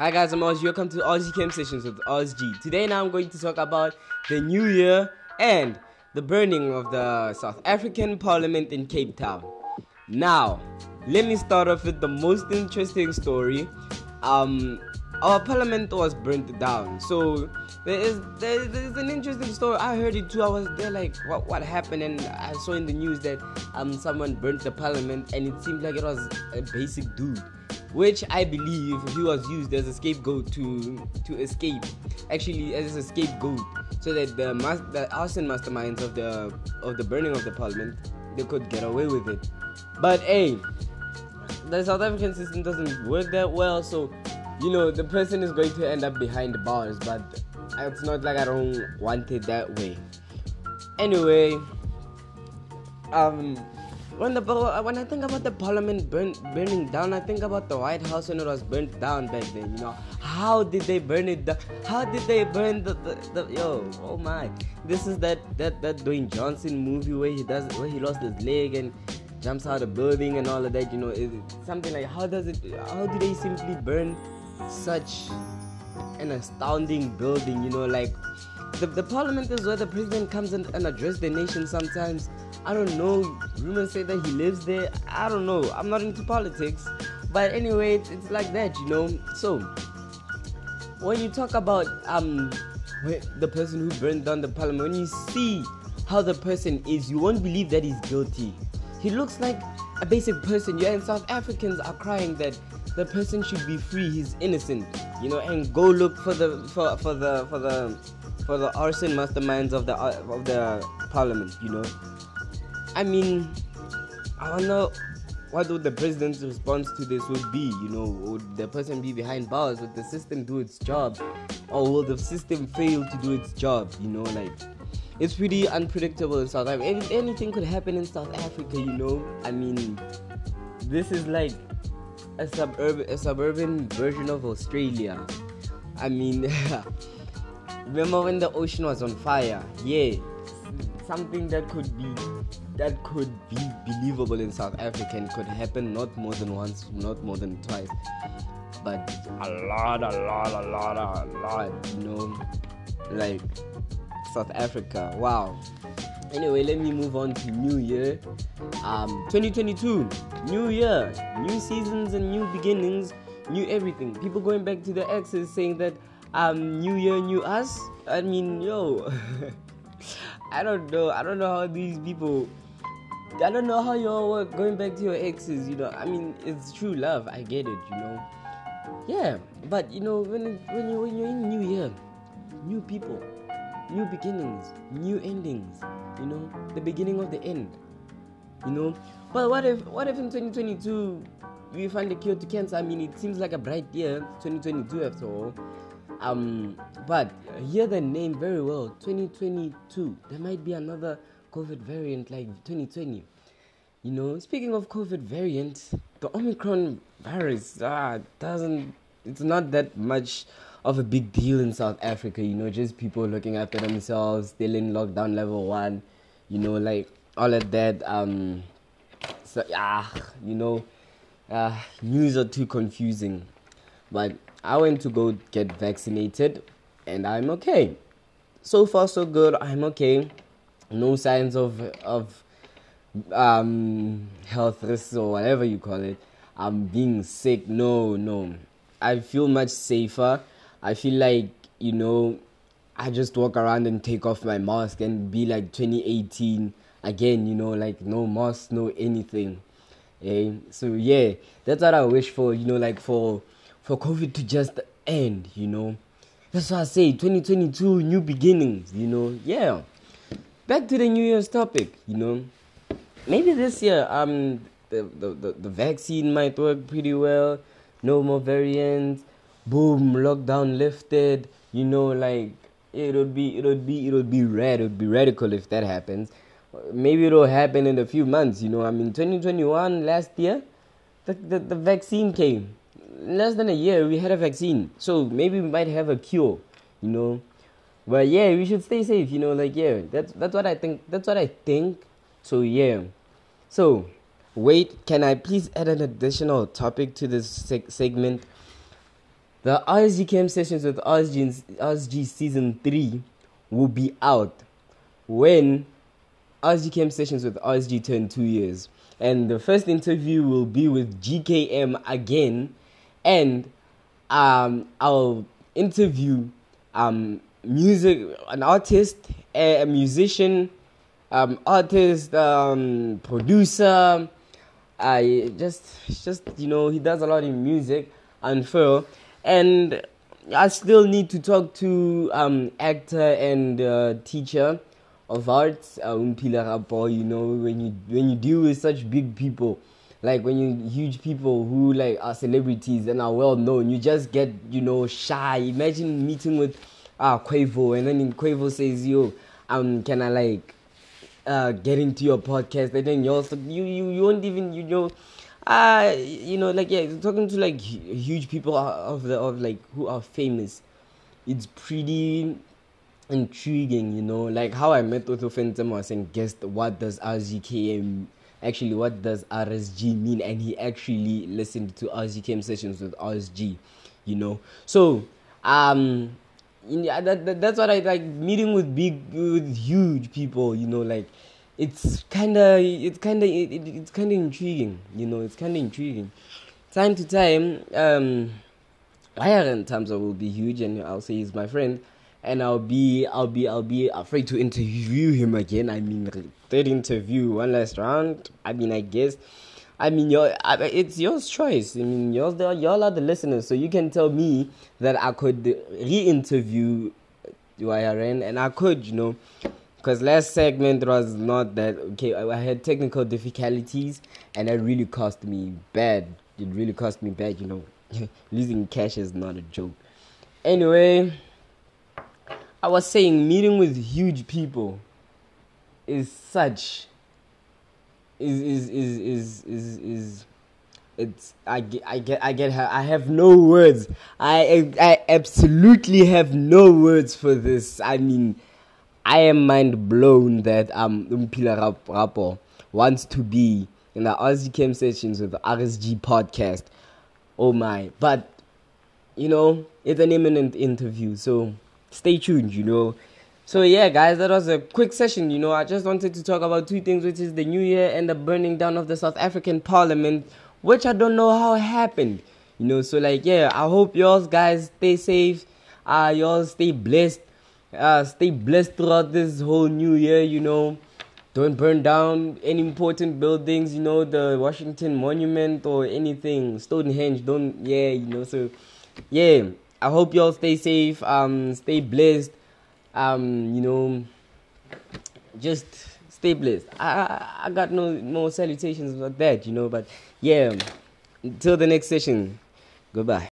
Hi guys, I'm Ozzy. Welcome to Ozzy Camp Sessions with Ozzy. Today now I'm going to talk about the new year and the burning of the South African Parliament in Cape Town. Now, let me start off with the most interesting story. Um, our parliament was burnt down. So there is there is an interesting story. I heard it too. I was there like what what happened and I saw in the news that um someone burnt the parliament and it seemed like it was a basic dude which I believe he was used as a scapegoat to to escape, actually as a scapegoat, so that the the arson masterminds of the of the burning of the parliament they could get away with it. But hey, the South African system doesn't work that well, so you know the person is going to end up behind bars. But it's not like I don't want it that way. Anyway, um when the when I think about the parliament burn, burning down, I think about the White House when it was burnt down back then. You know, how did they burn it down? How did they burn the, the, the yo? Oh my! This is that that that Dwayne Johnson movie where he does where he lost his leg and jumps out of building and all of that. You know, it, something like how does it? How do they simply burn such an astounding building? You know, like the, the parliament is where the president comes and, and addresses the nation sometimes I don't know. Rumors say that he lives there. I don't know. I'm not into politics. But anyway, it's, it's like that, you know. So, when you talk about um the person who burned down the parliament, when you see how the person is, you won't believe that he's guilty. He looks like a basic person. Yeah, and South Africans are crying that the person should be free. He's innocent, you know. And go look for the for, for the for the for the arson masterminds of the of the parliament, you know. I mean, I wonder what would the president's response to this would be. You know, would the person be behind bars? Would the system do its job, or will the system fail to do its job? You know, like it's pretty unpredictable in South Africa. Any, anything could happen in South Africa. You know, I mean, this is like a suburban a suburban version of Australia. I mean, remember when the ocean was on fire? Yeah, something that could be that could be believable in South Africa and could happen not more than once, not more than twice, but a lot, a lot, a lot, a lot, you know, like South Africa. Wow. Anyway, let me move on to New Year. Um, 2022, New Year, new seasons and new beginnings, new everything. People going back to the exes saying that um, New Year, new us. I mean, yo. I don't know. I don't know how these people. I don't know how y'all work going back to your exes. You know, I mean, it's true love. I get it. You know, yeah. But you know, when when you when you're in New Year, new people, new beginnings, new endings. You know, the beginning of the end. You know, but what if what if in 2022 we find a cure to cancer? I mean, it seems like a bright year, 2022 after all. Um, but hear the name very well 2022. There might be another COVID variant like 2020. You know, speaking of COVID variant, the Omicron virus ah, doesn't, it's not that much of a big deal in South Africa, you know, just people looking after themselves, still in lockdown level one, you know, like all of that. Um, so, ah, you know, uh, news are too confusing. But I went to go get vaccinated and I'm okay. So far so good. I'm okay. No signs of of um health risks or whatever you call it. I'm being sick. No, no. I feel much safer. I feel like, you know, I just walk around and take off my mask and be like 2018 again, you know, like no mask, no anything. Eh? So yeah, that's what I wish for, you know, like for for COVID to just end, you know. That's why I say 2022, new beginnings, you know. Yeah. Back to the New Year's topic, you know. Maybe this year, um, the, the, the, the vaccine might work pretty well. No more variants. Boom, lockdown lifted. You know, like it would be, it would be, it would be rad. It would be radical if that happens. Maybe it'll happen in a few months. You know, I mean, 2021 last year, the, the, the vaccine came less than a year we had a vaccine. So maybe we might have a cure you know. But yeah we should stay safe you know like yeah that's that's what i think that's what i think. So yeah. So wait can i please add an additional topic to this seg- segment? The RSG sessions with RSG, RSG season 3 will be out when RSG sessions with RSG turn two years. And the first interview will be with GKM again, and um, I'll interview um, music, an artist, a, a musician, um, artist, um, producer. I just, just you know, he does a lot in music, unfurl, and I still need to talk to um, actor and uh, teacher of arts, uh, Umpila You know, when you when you deal with such big people, like when you huge people who like are celebrities and are well known, you just get you know shy. Imagine meeting with uh, Quavo, and then Quavo says, "Yo, um, can I like uh, get into your podcast?" And then you also you you you won't even you know. Uh, you know, like yeah, talking to like huge people of the of like who are famous, it's pretty intriguing, you know, like how I met Otto Fenton was and guessed what does RZKM actually what does RSG mean, and he actually listened to RZKM sessions with RSG, you know. So um yeah, that, that, that's what I like meeting with big with huge people, you know, like it's kinda it's kinda it, it, it's kinda intriguing, you know, it's kinda intriguing. Time to time, um Iron Tamsa will be huge and I'll say he's my friend and I'll be I'll be I'll be afraid to interview him again. I mean, third interview, one last round. I mean, I guess. I mean, your it's your choice. I mean, yours, y'all are the listeners, so you can tell me that I could re-interview YRN, and I could, you know, because last segment was not that okay. I had technical difficulties, and it really cost me bad. It really cost me bad, you know. Losing cash is not a joke. Anyway. I was saying meeting with huge people is such is is is is is, is it's I get I get I get I have no words. I I absolutely have no words for this. I mean, I am mind blown that um Umpila Rapo wants to be in the RSG Cam sessions with the RSG podcast. Oh my! But you know, it's an imminent interview, so stay tuned, you know. So yeah, guys, that was a quick session. You know, I just wanted to talk about two things, which is the New Year and the burning down of the South African Parliament, which I don't know how happened. You know, so like yeah, I hope yours guys stay safe. Uh yours stay blessed. Uh stay blessed throughout this whole new year, you know. Don't burn down any important buildings, you know, the Washington Monument or anything, Stonehenge. Don't yeah, you know, so yeah. I hope y'all stay safe, um, stay blessed, um, you know, just stay blessed. I, I got no more salutations like that, you know, but yeah, until the next session, goodbye.